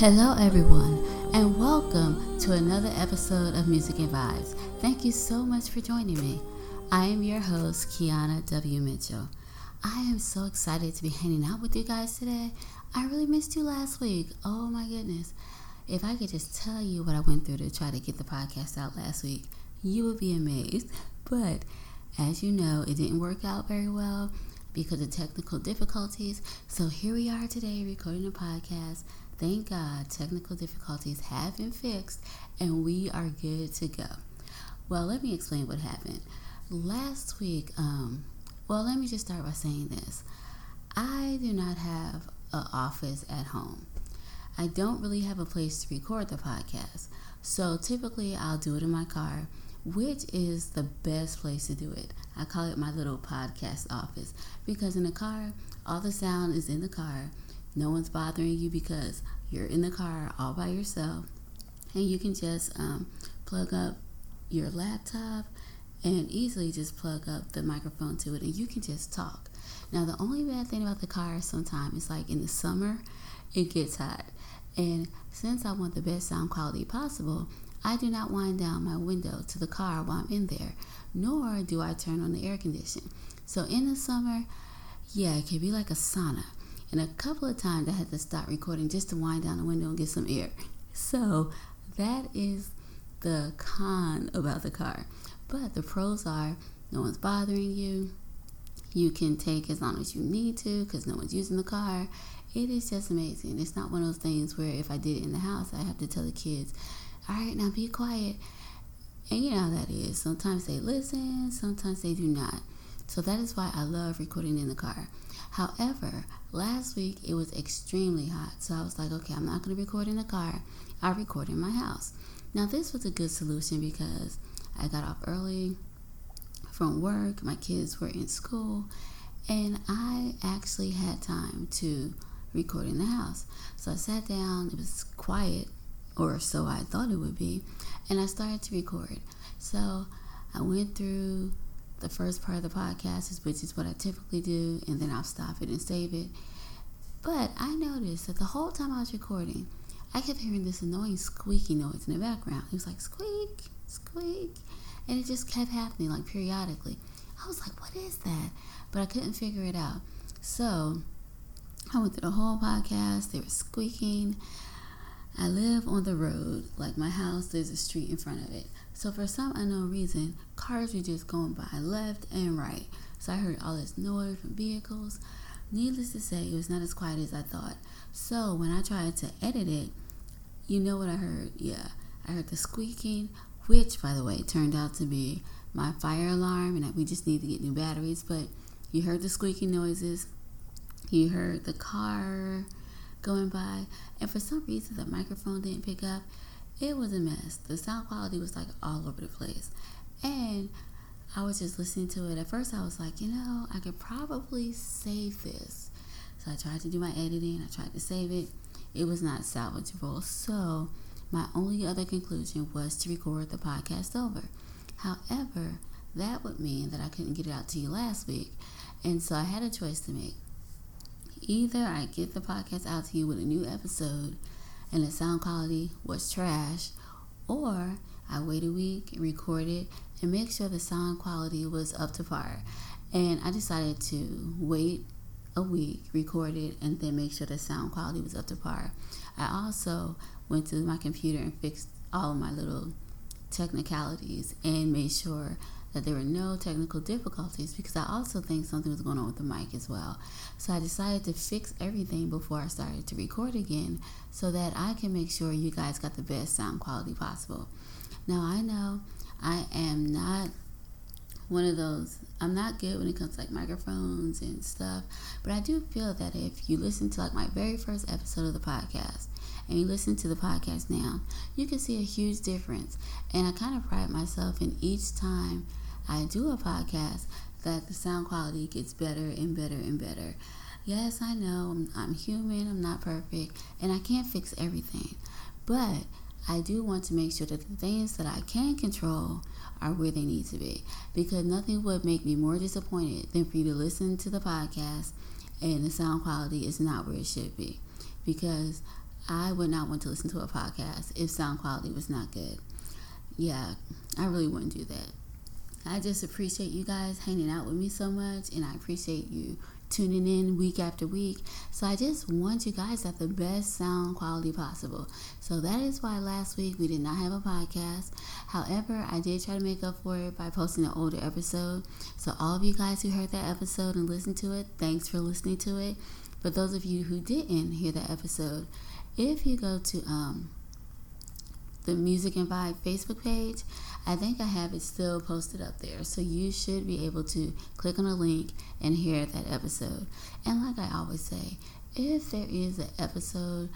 Hello, everyone, and welcome to another episode of Music and Vibes. Thank you so much for joining me. I am your host, Kiana W. Mitchell. I am so excited to be hanging out with you guys today. I really missed you last week. Oh my goodness. If I could just tell you what I went through to try to get the podcast out last week, you would be amazed. But as you know, it didn't work out very well because of technical difficulties. So here we are today recording a podcast. Thank God technical difficulties have been fixed and we are good to go. Well, let me explain what happened. Last week, um, well, let me just start by saying this. I do not have an office at home. I don't really have a place to record the podcast. So typically I'll do it in my car, which is the best place to do it. I call it my little podcast office because in the car, all the sound is in the car. No one's bothering you because you're in the car all by yourself and you can just um, plug up your laptop and easily just plug up the microphone to it and you can just talk. Now, the only bad thing about the car sometimes is like in the summer, it gets hot. And since I want the best sound quality possible, I do not wind down my window to the car while I'm in there, nor do I turn on the air conditioning. So in the summer, yeah, it can be like a sauna. And a couple of times I had to stop recording just to wind down the window and get some air. So that is the con about the car. But the pros are no one's bothering you. You can take as long as you need to because no one's using the car. It is just amazing. It's not one of those things where if I did it in the house, I have to tell the kids, all right, now be quiet. And you know how that is. Sometimes they listen, sometimes they do not. So that is why I love recording in the car. However, last week it was extremely hot. So I was like, okay, I'm not going to record in the car. I'll record in my house. Now, this was a good solution because I got off early from work, my kids were in school, and I actually had time to record in the house. So I sat down, it was quiet, or so I thought it would be, and I started to record. So I went through the first part of the podcast, which is what I typically do, and then I'll stop it and save it. But I noticed that the whole time I was recording, I kept hearing this annoying squeaky noise in the background. It was like squeak, squeak, and it just kept happening like periodically. I was like, what is that? But I couldn't figure it out. So I went through the whole podcast. They were squeaking. I live on the road. Like my house, there's a street in front of it. So for some unknown reason, cars were just going by left and right. So I heard all this noise from vehicles. Needless to say, it was not as quiet as I thought. So when I tried to edit it, you know what I heard? Yeah, I heard the squeaking, which, by the way, turned out to be my fire alarm, and we just need to get new batteries. But you heard the squeaking noises, you heard the car going by, and for some reason the microphone didn't pick up. It was a mess. The sound quality was like all over the place, and I was just listening to it. At first, I was like, you know, I could probably save this. So I tried to do my editing, I tried to save it. It was not salvageable. So my only other conclusion was to record the podcast over. However, that would mean that I couldn't get it out to you last week. And so I had a choice to make. Either I get the podcast out to you with a new episode and the sound quality was trash, or I wait a week, record it, and make sure the sound quality was up to par. And I decided to wait a week, record it, and then make sure the sound quality was up to par. I also went to my computer and fixed all of my little technicalities and made sure that there were no technical difficulties because I also think something was going on with the mic as well. So I decided to fix everything before I started to record again so that I can make sure you guys got the best sound quality possible. Now I know I am not one of those I'm not good when it comes to like microphones and stuff, but I do feel that if you listen to like my very first episode of the podcast and you listen to the podcast now, you can see a huge difference. And I kind of pride myself in each time I do a podcast that the sound quality gets better and better and better. Yes, I know I'm, I'm human, I'm not perfect, and I can't fix everything. But I do want to make sure that the things that I can control are where they need to be. Because nothing would make me more disappointed than for you to listen to the podcast and the sound quality is not where it should be. Because I would not want to listen to a podcast if sound quality was not good. Yeah, I really wouldn't do that. I just appreciate you guys hanging out with me so much, and I appreciate you tuning in week after week. So I just want you guys at the best sound quality possible. So that is why last week we did not have a podcast. However, I did try to make up for it by posting an older episode. So all of you guys who heard that episode and listened to it, thanks for listening to it. But those of you who didn't hear that episode, if you go to um, the Music and Vibe Facebook page, I think I have it still posted up there. So you should be able to click on a link and hear that episode. And like I always say, if there is an episode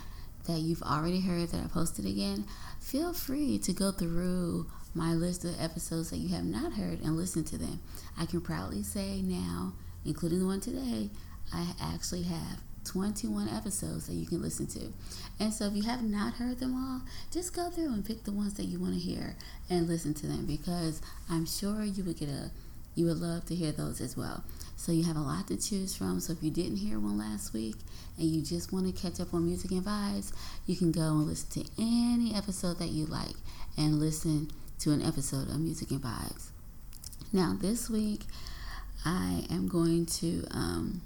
that you've already heard that I posted again, feel free to go through my list of episodes that you have not heard and listen to them. I can proudly say now, including the one today, I actually have 21 episodes that you can listen to. And so if you have not heard them all, just go through and pick the ones that you want to hear and listen to them because I'm sure you would get a you would love to hear those as well. So you have a lot to choose from. So if you didn't hear one last week and you just want to catch up on music and vibes, you can go and listen to any episode that you like and listen to an episode of Music and Vibes. Now this week I am going to um,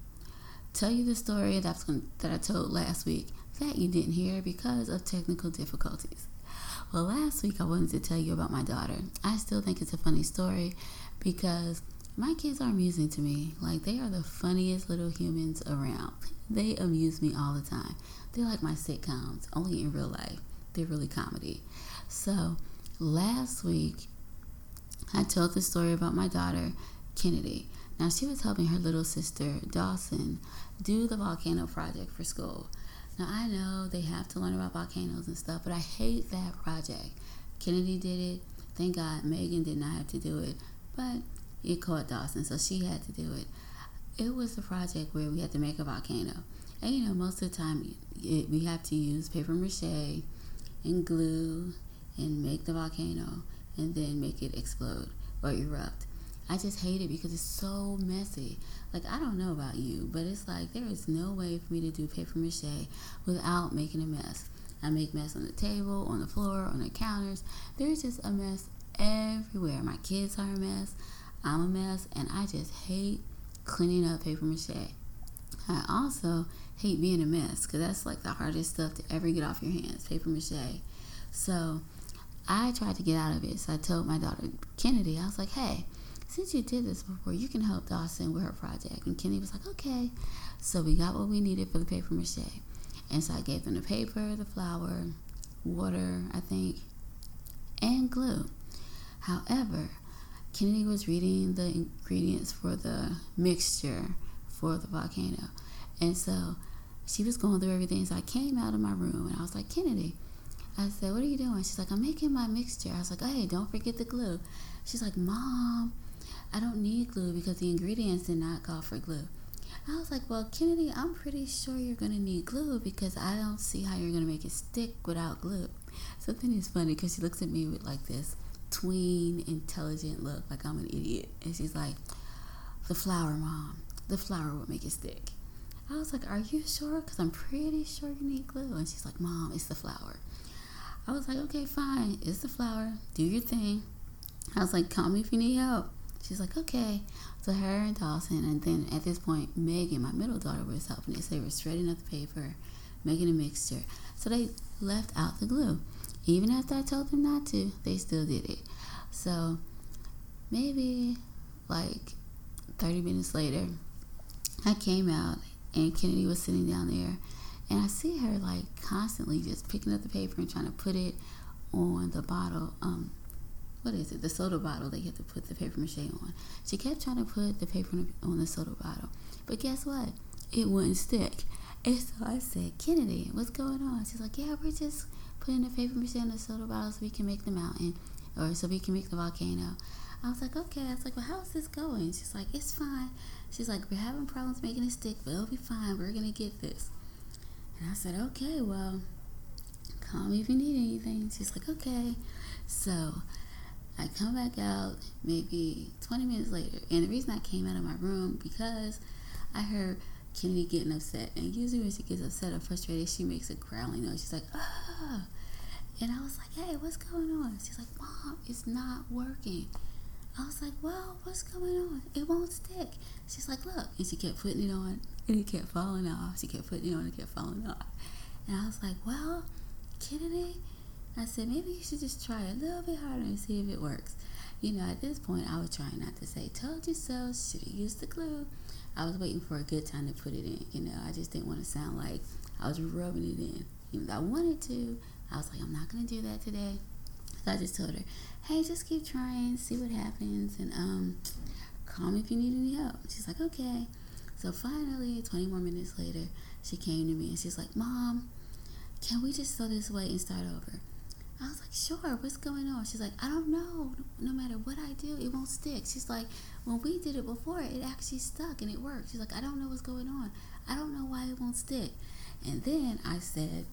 tell you the story that's going, that I told last week that you didn't hear because of technical difficulties. Well, last week I wanted to tell you about my daughter. I still think it's a funny story because my kids are amusing to me. Like, they are the funniest little humans around. They amuse me all the time. They're like my sitcoms, only in real life. They're really comedy. So, last week I told the story about my daughter, Kennedy. Now, she was helping her little sister, Dawson, do the volcano project for school. Now, I know they have to learn about volcanoes and stuff, but I hate that project. Kennedy did it. Thank God Megan did not have to do it, but it caught Dawson, so she had to do it. It was a project where we had to make a volcano. And you know, most of the time it, we have to use paper mache and glue and make the volcano and then make it explode or erupt. I just hate it because it's so messy. Like, I don't know about you, but it's like there is no way for me to do paper mache without making a mess. I make mess on the table, on the floor, on the counters. There's just a mess everywhere. My kids are a mess. I'm a mess, and I just hate cleaning up paper mache. I also hate being a mess because that's like the hardest stuff to ever get off your hands, paper mache. So I tried to get out of it. So I told my daughter Kennedy, I was like, hey, since you did this before, you can help Dawson with her project. And Kenny was like, okay. So we got what we needed for the paper mache. And so I gave them the paper, the flour, water, I think, and glue. However, Kennedy was reading the ingredients for the mixture for the volcano. And so she was going through everything. So I came out of my room and I was like, Kennedy, I said, What are you doing? She's like, I'm making my mixture. I was like, Hey, don't forget the glue. She's like, Mom, I don't need glue because the ingredients did not call for glue. I was like, well, Kennedy, I'm pretty sure you're going to need glue because I don't see how you're going to make it stick without glue. So then it's funny because she looks at me with like this tween, intelligent look, like I'm an idiot. And she's like, the flour, mom. The flour will make it stick. I was like, are you sure? Because I'm pretty sure you need glue. And she's like, mom, it's the flour. I was like, okay, fine. It's the flour. Do your thing. I was like, call me if you need help. She's like, okay. So her and Dawson, and then at this point, Megan, my middle daughter, was helping us. They were straightening up the paper, making a mixture. So they left out the glue. Even after I told them not to, they still did it. So maybe like 30 minutes later, I came out and Kennedy was sitting down there, and I see her like constantly just picking up the paper and trying to put it on the bottle, um, what is it? The soda bottle that you have to put the paper mache on. She kept trying to put the paper on the soda bottle, but guess what? It wouldn't stick. And so I said, Kennedy, what's going on? She's like, Yeah, we're just putting the paper mache on the soda bottle so we can make the mountain, or so we can make the volcano. I was like, okay. I was like, well, how's this going? She's like, it's fine. She's like, we're having problems making it stick, but it'll be fine. We're gonna get this. And I said, okay, well, call me if you need anything. She's like, okay. So I come back out maybe 20 minutes later, and the reason I came out of my room because I heard Kennedy getting upset, and usually when she gets upset or frustrated, she makes a growling noise. She's like, ah. And I was like, hey, what's going on? She's like, Mom, it's not working. I was like, well, what's going on? It won't stick. She's like, look. And she kept putting it on, and it kept falling off. She kept putting it on, and it kept falling off. And I was like, well, Kennedy, I said, maybe you should just try a little bit harder and see if it works. You know, at this point, I was trying not to say, told you so, should have used the glue. I was waiting for a good time to put it in. You know, I just didn't want to sound like I was rubbing it in. Even though I wanted to, I was like, I'm not going to do that today. So I just told her, hey, just keep trying, see what happens, and um, call me if you need any help. She's like, okay. So finally, 20 more minutes later, she came to me and she's like, Mom, can we just throw this away and start over? I was like, sure, what's going on? She's like, I don't know. No matter what I do, it won't stick. She's like, when we did it before, it actually stuck and it worked. She's like, I don't know what's going on. I don't know why it won't stick. And then I said,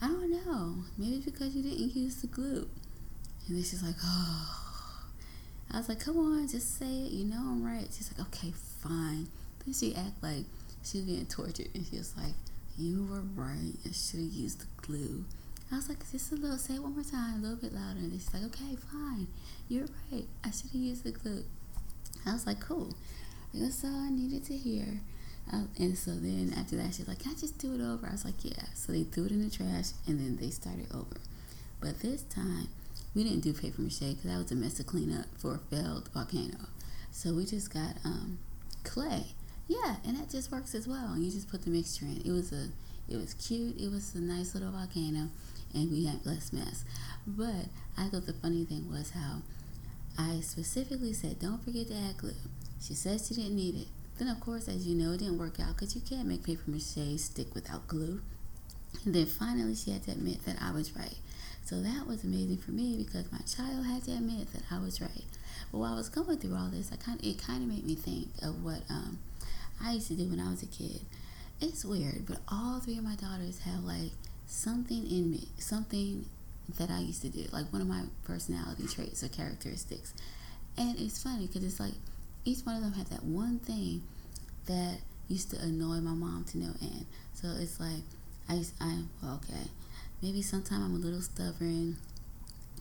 I don't know. Maybe because you didn't use the glue. And then she's like, oh. I was like, come on, just say it. You know I'm right. She's like, okay, fine. Then she act like she was being tortured. And she was like, you were right. I should have used the glue. I was like, just a little, say it one more time, a little bit louder. And she's like, okay, fine. You're right. I should have used the glue. I was like, cool. That's all I needed to hear. Uh, and so then after that, she's like, can I just do it over? I was like, yeah. So they threw it in the trash and then they started over. But this time, we didn't do paper mache because that was a mess to clean up for a failed volcano. So we just got um, clay. Yeah, and that just works as well. You just put the mixture in. It was a, it was cute. It was a nice little volcano, and we had less mess. But I thought the funny thing was how I specifically said, don't forget to add glue. She said she didn't need it. Then, of course, as you know, it didn't work out because you can't make paper mache stick without glue. And then finally, she had to admit that I was right. So that was amazing for me because my child had to admit that I was right. But while I was going through all this, I kind of, it kind of made me think of what um, I used to do when I was a kid. It's weird, but all three of my daughters have like something in me, something that I used to do, like one of my personality traits or characteristics. And it's funny because it's like each one of them had that one thing that used to annoy my mom to no end. So it's like I I well, okay, maybe sometimes I'm a little stubborn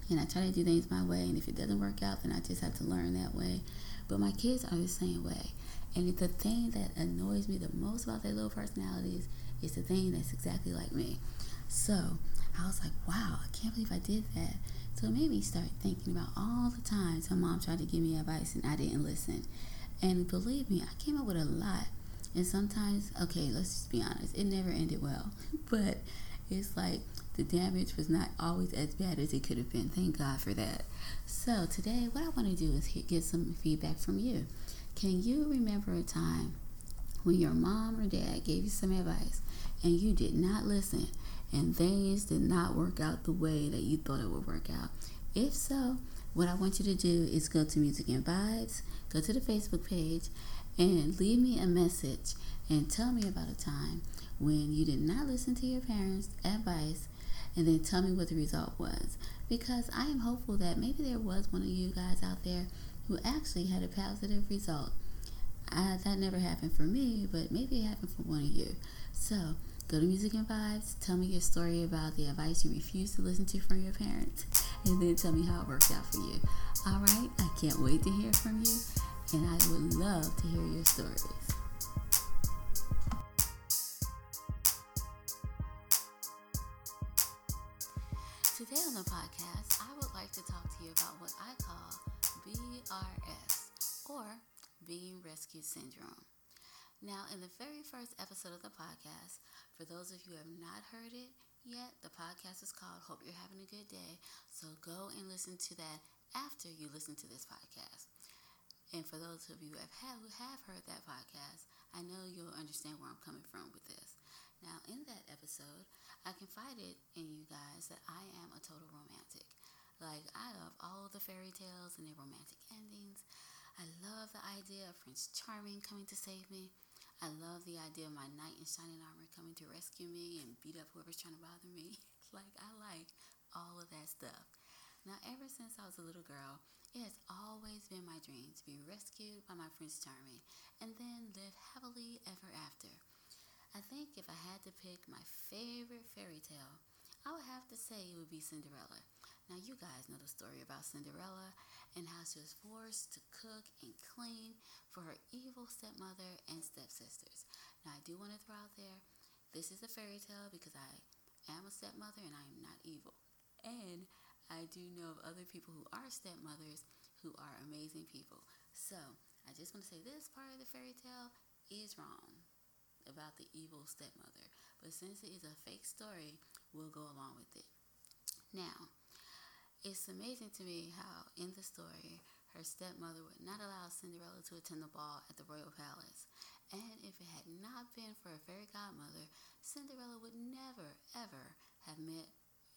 and I try to do things my way and if it doesn't work out then I just have to learn that way. But my kids are the same way. And the thing that annoys me the most about their little personalities is the thing that's exactly like me. So I was like, wow, I can't believe I did that. So it made me start thinking about all the times my mom tried to give me advice and I didn't listen. And believe me, I came up with a lot. And sometimes, okay, let's just be honest, it never ended well. But it's like the damage was not always as bad as it could have been. Thank God for that. So today, what I want to do is get some feedback from you. Can you remember a time when your mom or dad gave you some advice and you did not listen and things did not work out the way that you thought it would work out? If so, what I want you to do is go to Music and Vibes, go to the Facebook page, and leave me a message and tell me about a time when you did not listen to your parents' advice and then tell me what the result was. Because I am hopeful that maybe there was one of you guys out there who actually had a positive result. Uh, that never happened for me, but maybe it happened for one of you. So go to Music and Vibes, tell me your story about the advice you refused to listen to from your parents, and then tell me how it worked out for you. All right, I can't wait to hear from you, and I would love to hear your stories. Today on the podcast, I would like to talk to you about what I call BRS, or Being Rescued Syndrome. Now, in the very first episode of the podcast, for those of you who have not heard it yet, the podcast is called Hope You're Having a Good Day. So go and listen to that after you listen to this podcast. And for those of you who have, who have heard that podcast, I know you'll understand where I'm coming from with this. Now, in that episode, I confided in you guys that I am a total romantic. Like, I love all the fairy tales and their romantic endings. I love the idea of Prince Charming coming to save me. I love the idea of my knight in shining armor coming to rescue me and beat up whoever's trying to bother me. like, I like all of that stuff. Now, ever since I was a little girl, it has always been my dream to be rescued by my Prince Charming and then live happily ever after. I think if I had to pick my favorite fairy tale, I would have to say it would be Cinderella. Now, you guys know the story about Cinderella and how she was forced to cook and clean for her evil stepmother and stepsisters. Now, I do want to throw out there this is a fairy tale because I am a stepmother and I am not evil. And I do know of other people who are stepmothers who are amazing people. So I just want to say this part of the fairy tale is wrong about the evil stepmother. But since it is a fake story, we'll go along with it. Now, it's amazing to me how in the story her stepmother would not allow Cinderella to attend the ball at the royal palace. And if it had not been for a fairy godmother, Cinderella would never, ever have met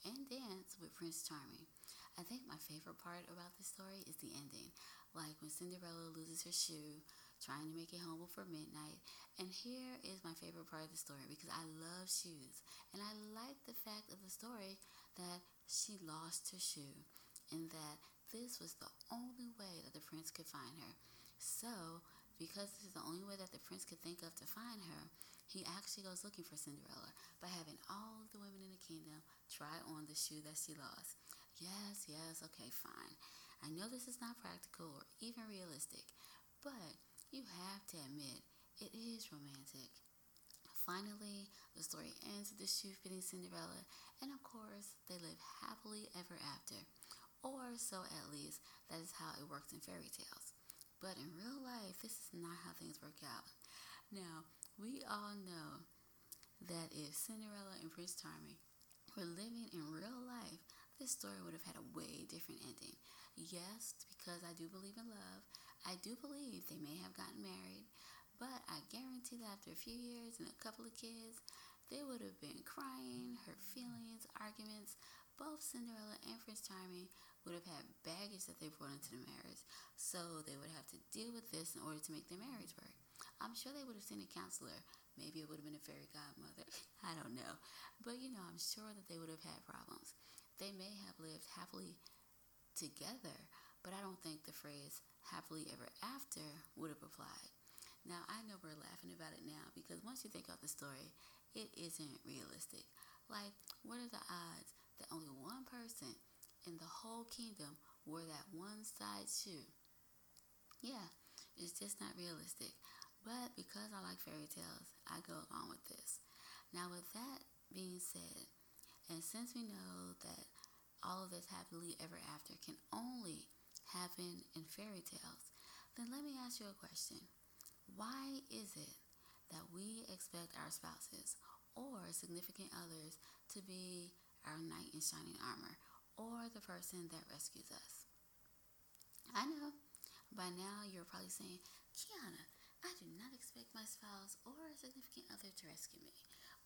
and danced with Prince Charming. I think my favorite part about this story is the ending. Like when Cinderella loses her shoe, trying to make it home before midnight. And here is my favorite part of the story because I love shoes. And I like the fact of the story that she lost her shoe and that this was the only way that the prince could find her. So, because this is the only way that the prince could think of to find her, he actually goes looking for Cinderella by having all the women in the kingdom try on the shoe that she lost. Yes, yes, okay, fine. I know this is not practical or even realistic, but you have to admit it is romantic. Finally, the story ends with the shoe fitting Cinderella, and of course, they live happily ever after. Or so at least, that is how it works in fairy tales. But in real life, this is not how things work out. Now, we all know that if Cinderella and Prince Charming were living in real life, this story would have had a way different ending. Yes, because I do believe in love. I do believe they may have gotten married, but I guarantee that after a few years and a couple of kids, they would have been crying, hurt feelings, arguments. Both Cinderella and Prince Charming would have had baggage that they brought into the marriage, so they would have to deal with this in order to make their marriage work. I'm sure they would have seen a counselor. Maybe it would have been a fairy godmother. I don't know. But you know, I'm sure that they would have had problems. They may have lived happily together, but I don't think the phrase happily ever after would have applied. Now, I know we're laughing about it now because once you think of the story, it isn't realistic. Like, what are the odds that only one person in the whole kingdom wore that one size shoe? Yeah, it's just not realistic. But because I like fairy tales, I go along with this. Now, with that being said, and since we know that all of this happily ever after can only happen in fairy tales, then let me ask you a question. Why is it that we expect our spouses or significant others to be our knight in shining armor or the person that rescues us? I know by now you're probably saying, Kiana, I do not expect my spouse or a significant other to rescue me.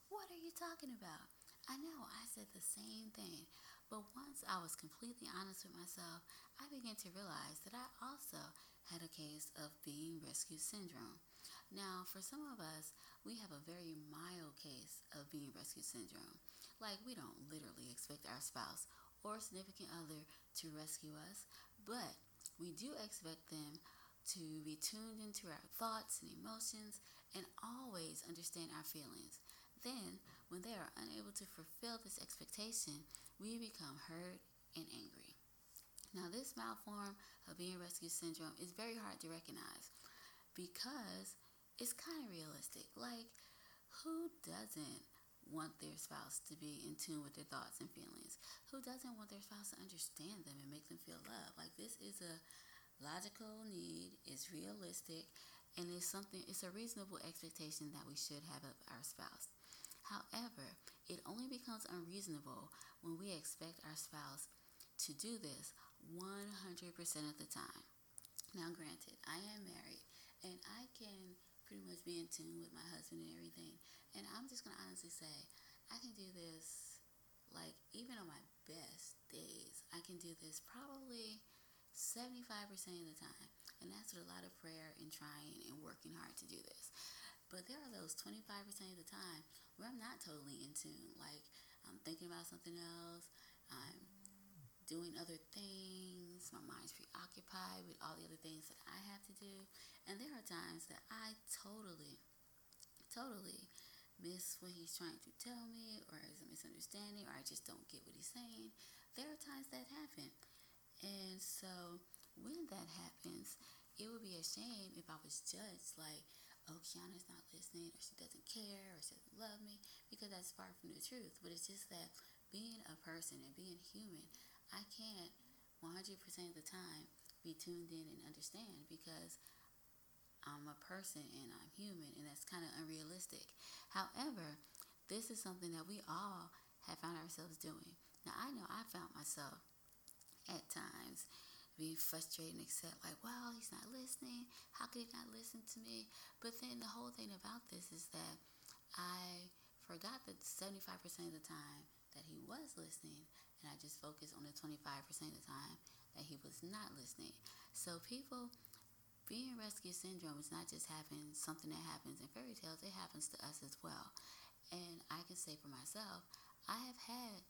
What are you talking about? I know I said the same thing, but once I was completely honest with myself, I began to realize that I also had a case of being rescued syndrome. Now, for some of us, we have a very mild case of being rescued syndrome. Like, we don't literally expect our spouse or significant other to rescue us, but we do expect them to be tuned into our thoughts and emotions and always understand our feelings. Then, when they are unable to fulfill this expectation, we become hurt and angry. Now, this mild form of being rescued syndrome is very hard to recognize because it's kind of realistic. Like, who doesn't want their spouse to be in tune with their thoughts and feelings? Who doesn't want their spouse to understand them and make them feel loved? Like, this is a logical need, it's realistic, and it's something, it's a reasonable expectation that we should have of our spouse. However, it only becomes unreasonable when we expect our spouse to do this 100% of the time. Now, granted, I am married and I can pretty much be in tune with my husband and everything. And I'm just going to honestly say, I can do this like even on my best days. I can do this probably 75% of the time. And that's with a lot of prayer and trying and working hard to do this. But there are those 25% of the time where I'm not totally in tune. Like I'm thinking about something else. I'm doing other things. My mind's preoccupied with all the other things that I have to do. And there are times that I totally, totally miss what he's trying to tell me, or is a misunderstanding, or I just don't get what he's saying. There are times that happen. And so when that happens, it would be a shame if I was judged like, oh, Kiana's not listening, or she doesn't care, or she doesn't love me, because that's far from the truth. But it's just that being a person and being human, I can't 100% of the time be tuned in and understand because I'm a person and I'm human, and that's kind of unrealistic. However, this is something that we all have found ourselves doing. Now, I know I found myself at times being frustrated and upset, like, well, he's not listening. How could he not listen to me? But then the whole thing about this is that I forgot that 75% of the time that he was listening, and I just focused on the 25% of the time that he was not listening. So people being rescue syndrome is not just having something that happens in fairy tales, it happens to us as well. And I can say for myself, I have had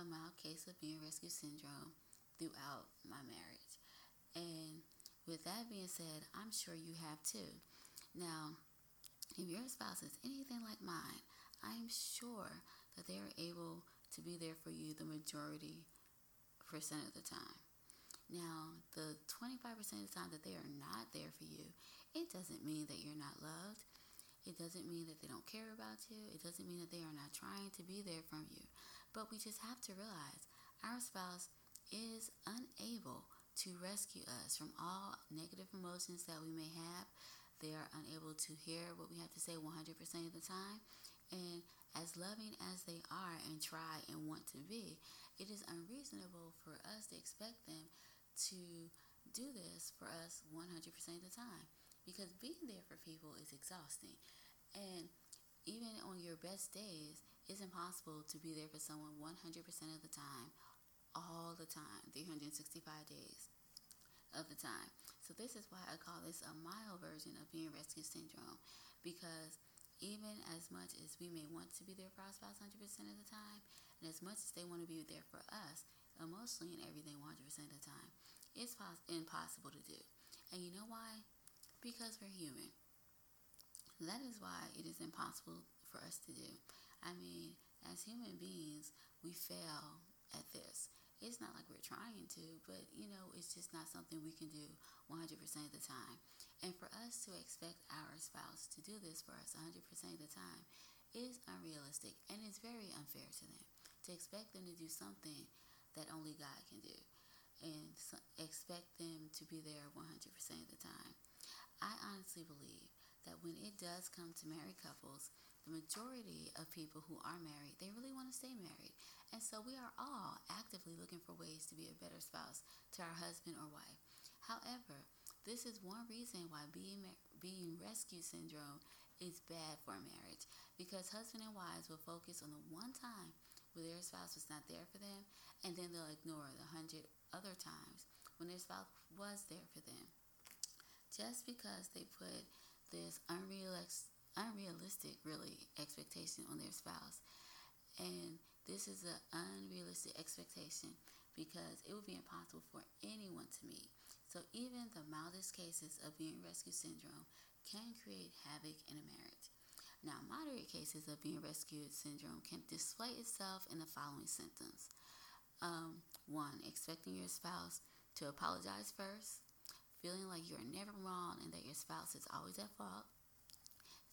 a mild case of being rescue syndrome throughout my marriage. And with that being said, I'm sure you have too. Now, if your spouse is anything like mine, I'm sure that they are able to be there for you the majority percent of the time. Now, the 25% of the time that they are not there for you, it doesn't mean that you're not loved. It doesn't mean that they don't care about you. It doesn't mean that they are not trying to be there from you. But we just have to realize our spouse is unable to rescue us from all negative emotions that we may have. They are unable to hear what we have to say 100% of the time. And as loving as they are and try and want to be, it is unreasonable for us to expect them to do this for us 100% of the time because being there for people is exhausting. And even on your best days, it's impossible to be there for someone 100% of the time, all the time, 365 days of the time. So, this is why I call this a mild version of being rescue syndrome because even as much as we may want to be there for our spouse 100% of the time, and as much as they want to be there for us emotionally and everything 100% of the time, it's pos- impossible to do. And you know why? Because we're human. That is why it is impossible for us to do. I mean, as human beings, we fail at this. It's not like we're trying to, but you know, it's just not something we can do 100% of the time. And for us to expect our spouse to do this for us 100% of the time is unrealistic and it's very unfair to them to expect them to do something that only God can do and expect them to be there 100% of the time. I honestly believe that when it does come to married couples, the majority of people who are married, they really want to stay married. And so we are all actively looking for ways to be a better spouse to our husband or wife. However, this is one reason why being being rescue syndrome is bad for marriage because husband and wives will focus on the one time where their spouse was not there for them and then they'll ignore the hundred other times when their spouse was there for them. Just because they put this unrealistic unrealistic really expectation on their spouse and this is an unrealistic expectation because it would be impossible for anyone to meet so even the mildest cases of being rescue syndrome can create havoc in a marriage now moderate cases of being rescued syndrome can display itself in the following symptoms um, one expecting your spouse to apologize first feeling like you are never wrong and that your spouse is always at fault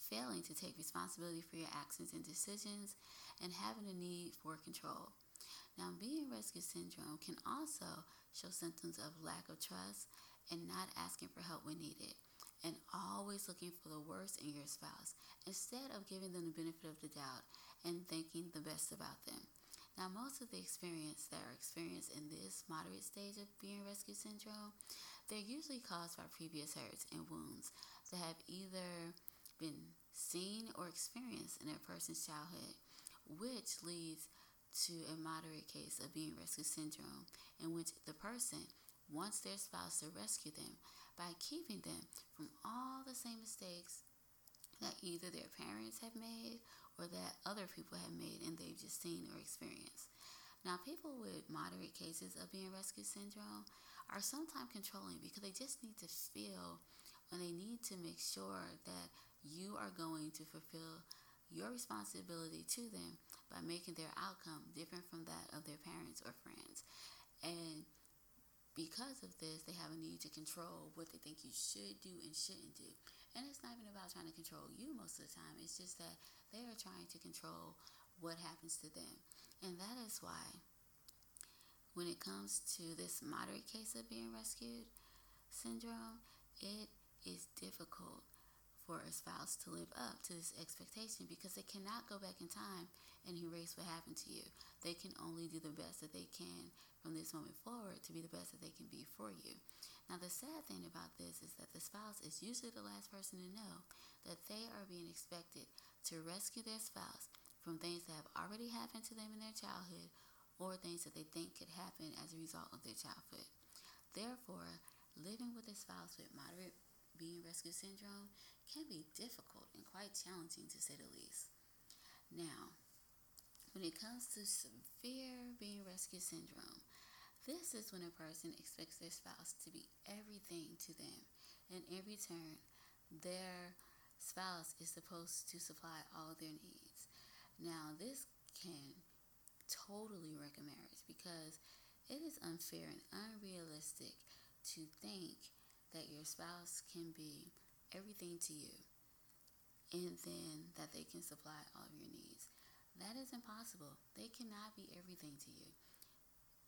failing to take responsibility for your actions and decisions, and having a need for control. Now, being rescue syndrome can also show symptoms of lack of trust and not asking for help when needed, and always looking for the worst in your spouse instead of giving them the benefit of the doubt and thinking the best about them. Now, most of the experience that are experienced in this moderate stage of being rescue syndrome, they're usually caused by previous hurts and wounds that have either been seen or experienced in a person's childhood, which leads to a moderate case of being rescue syndrome in which the person wants their spouse to rescue them by keeping them from all the same mistakes that either their parents have made or that other people have made and they've just seen or experienced. Now, people with moderate cases of being rescue syndrome are sometimes controlling because they just need to feel and they need to make sure that you are going to fulfill your responsibility to them by making their outcome different from that of their parents or friends. And because of this, they have a need to control what they think you should do and shouldn't do. And it's not even about trying to control you most of the time, it's just that they are trying to control what happens to them. And that is why, when it comes to this moderate case of being rescued syndrome, it is difficult for a spouse to live up to this expectation because they cannot go back in time and erase what happened to you. They can only do the best that they can from this moment forward to be the best that they can be for you. Now, the sad thing about this is that the spouse is usually the last person to know that they are being expected to rescue their spouse from things that have already happened to them in their childhood or things that they think could happen as a result of their childhood. Therefore, living with a spouse with moderate being rescue syndrome can be difficult and quite challenging to say the least. Now, when it comes to severe being rescue syndrome, this is when a person expects their spouse to be everything to them, and in return, their spouse is supposed to supply all their needs. Now, this can totally wreck a marriage because it is unfair and unrealistic to think that your spouse can be everything to you and then that they can supply all of your needs. That is impossible. They cannot be everything to you.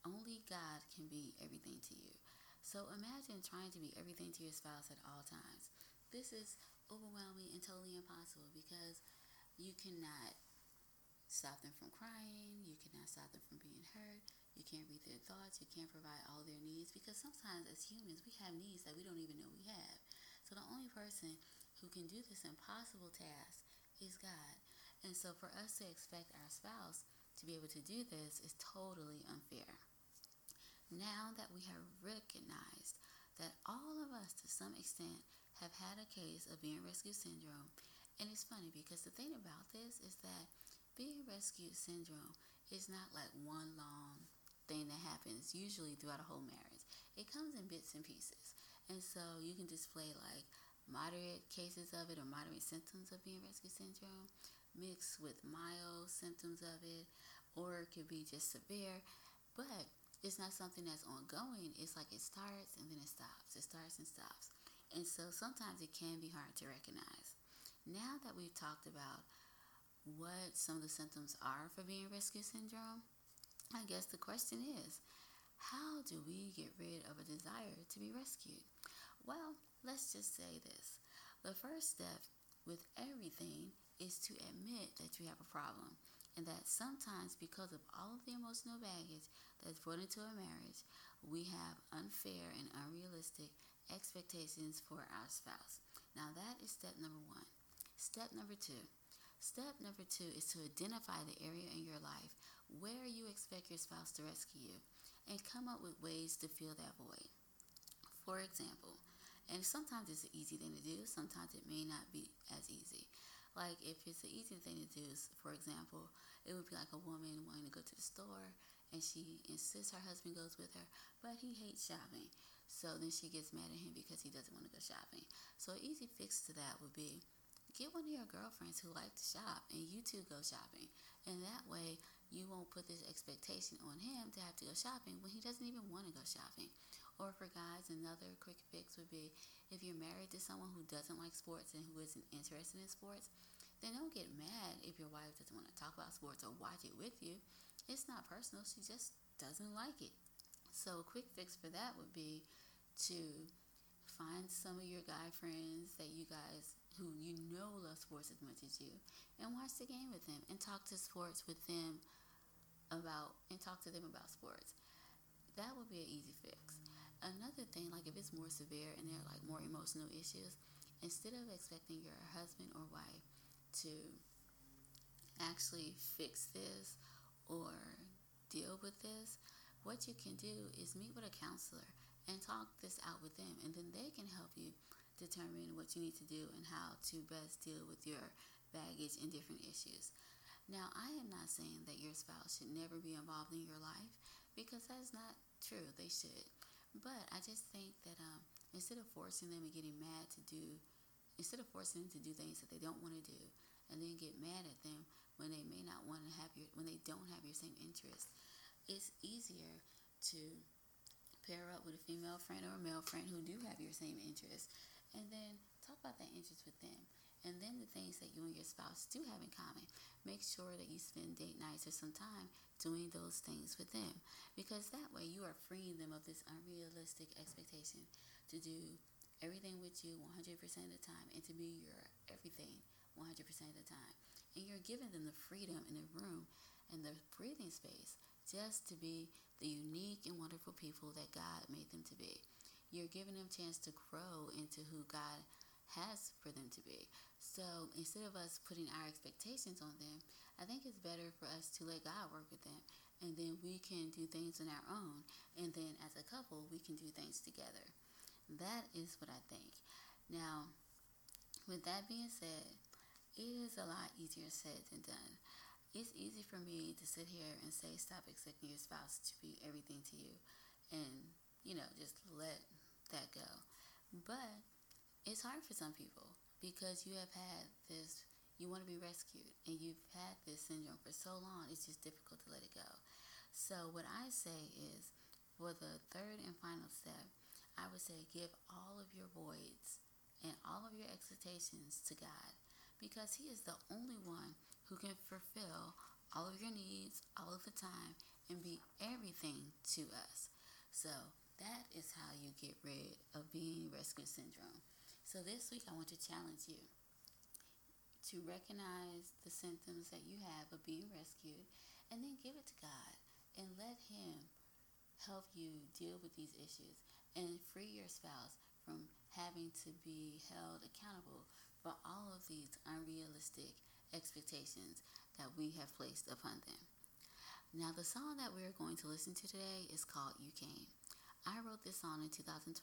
Only God can be everything to you. So imagine trying to be everything to your spouse at all times. This is overwhelming and totally impossible because you cannot stop them from crying, you cannot stop them from being hurt, you can't read their thoughts, you can't provide all their needs because sometimes as humans we have needs that we don't even know we have. So the only person who can do this impossible task is God. And so for us to expect our spouse to be able to do this is totally unfair. Now that we have recognized that all of us to some extent have had a case of being rescued syndrome, and it's funny because the thing about this is that being rescued syndrome is not like one long thing that happens usually throughout a whole marriage. It comes in bits and pieces. And so you can display like moderate cases of it or moderate symptoms of being rescue syndrome mixed with mild symptoms of it, or it could be just severe. But it's not something that's ongoing. It's like it starts and then it stops. It starts and stops. And so sometimes it can be hard to recognize. Now that we've talked about what some of the symptoms are for being rescue syndrome, I guess the question is how do we get rid of a desire to be rescued? Well, let's just say this. The first step with everything is to admit that you have a problem and that sometimes because of all of the emotional baggage that's brought into a marriage, we have unfair and unrealistic expectations for our spouse. Now, that is step number one. Step number two Step number two is to identify the area in your life where you expect your spouse to rescue you and come up with ways to fill that void. For example, and sometimes it's an easy thing to do, sometimes it may not be as easy. Like if it's an easy thing to do, for example, it would be like a woman wanting to go to the store and she insists her husband goes with her, but he hates shopping. So then she gets mad at him because he doesn't want to go shopping. So an easy fix to that would be get one of your girlfriends who like to shop and you two go shopping. And that way you won't put this expectation on him to have to go shopping when he doesn't even want to go shopping. Or for guys, another quick fix would be if you're married to someone who doesn't like sports and who isn't interested in sports, then don't get mad if your wife doesn't want to talk about sports or watch it with you. It's not personal, she just doesn't like it. So a quick fix for that would be to find some of your guy friends that you guys who you know love sports as much as you and watch the game with them and talk to sports with them about and talk to them about sports that would be an easy fix another thing like if it's more severe and there are like more emotional issues instead of expecting your husband or wife to actually fix this or deal with this, what you can do is meet with a counselor and talk this out with them, and then they can help you determine what you need to do and how to best deal with your baggage and different issues. Now, I am not saying that your spouse should never be involved in your life because that's not true. They should. But I just think that um, instead of forcing them and getting mad to do, instead of forcing them to do things that they don't want to do, and then get mad at them when they may not want to have your, when they don't have your same interest, it's easier to pair up with a female friend or a male friend who do have your same interest, and then talk about that interest with them. And then the things that you and your spouse do have in common, make sure that you spend date nights or some time doing those things with them. Because that way you are freeing them of this unrealistic expectation to do everything with you 100% of the time and to be your everything 100% of the time. And you're giving them the freedom and the room and the breathing space just to be the unique and wonderful people that God made them to be. You're giving them a chance to grow into who God has for them to be. So instead of us putting our expectations on them, I think it's better for us to let God work with them. And then we can do things on our own. And then as a couple, we can do things together. That is what I think. Now, with that being said, it is a lot easier said than done. It's easy for me to sit here and say, stop expecting your spouse to be everything to you and, you know, just let that go. But it's hard for some people because you have had this, you want to be rescued, and you've had this syndrome for so long, it's just difficult to let it go. So, what I say is for the third and final step, I would say give all of your voids and all of your expectations to God because He is the only one who can fulfill all of your needs all of the time and be everything to us. So, that is how you get rid of being rescue syndrome. So this week I want to challenge you to recognize the symptoms that you have of being rescued and then give it to God and let Him help you deal with these issues and free your spouse from having to be held accountable for all of these unrealistic expectations that we have placed upon them. Now, the song that we're going to listen to today is called You Came. I wrote this song in 2012,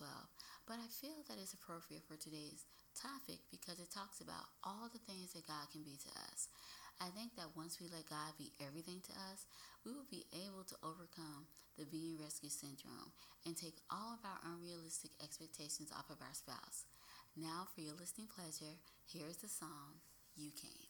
but I feel that it's appropriate for today's topic because it talks about all the things that God can be to us. I think that once we let God be everything to us, we will be able to overcome the being rescued syndrome and take all of our unrealistic expectations off of our spouse. Now, for your listening pleasure, here is the song, You Came.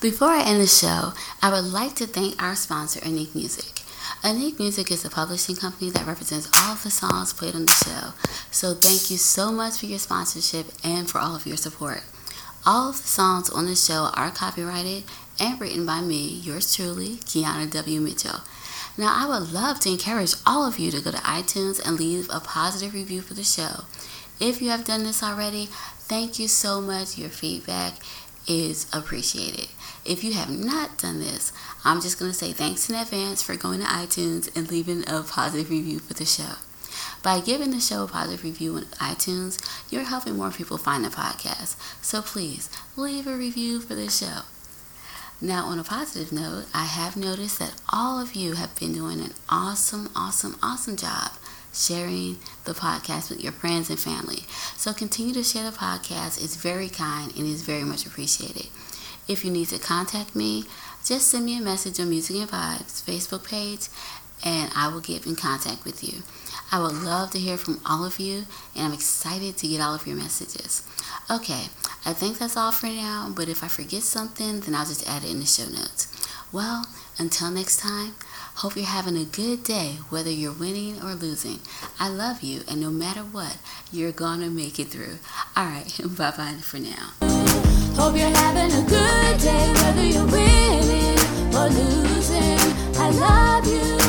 Before I end the show, I would like to thank our sponsor, Unique Music. Unique Music is a publishing company that represents all of the songs played on the show. So thank you so much for your sponsorship and for all of your support. All of the songs on the show are copyrighted and written by me, yours truly, Kiana W. Mitchell. Now, I would love to encourage all of you to go to iTunes and leave a positive review for the show. If you have done this already, thank you so much. Your feedback is appreciated. If you have not done this, I'm just going to say thanks in advance for going to iTunes and leaving a positive review for the show. By giving the show a positive review on iTunes, you're helping more people find the podcast. So please leave a review for the show. Now, on a positive note, I have noticed that all of you have been doing an awesome, awesome, awesome job sharing the podcast with your friends and family. So continue to share the podcast. It's very kind and is very much appreciated. If you need to contact me, just send me a message on Music and Vibes Facebook page and I will get in contact with you. I would love to hear from all of you and I'm excited to get all of your messages. Okay, I think that's all for now, but if I forget something, then I'll just add it in the show notes. Well, until next time, hope you're having a good day, whether you're winning or losing. I love you, and no matter what, you're gonna make it through. All right, bye bye for now. Hope you're having a good day, whether you're winning or losing. I love you.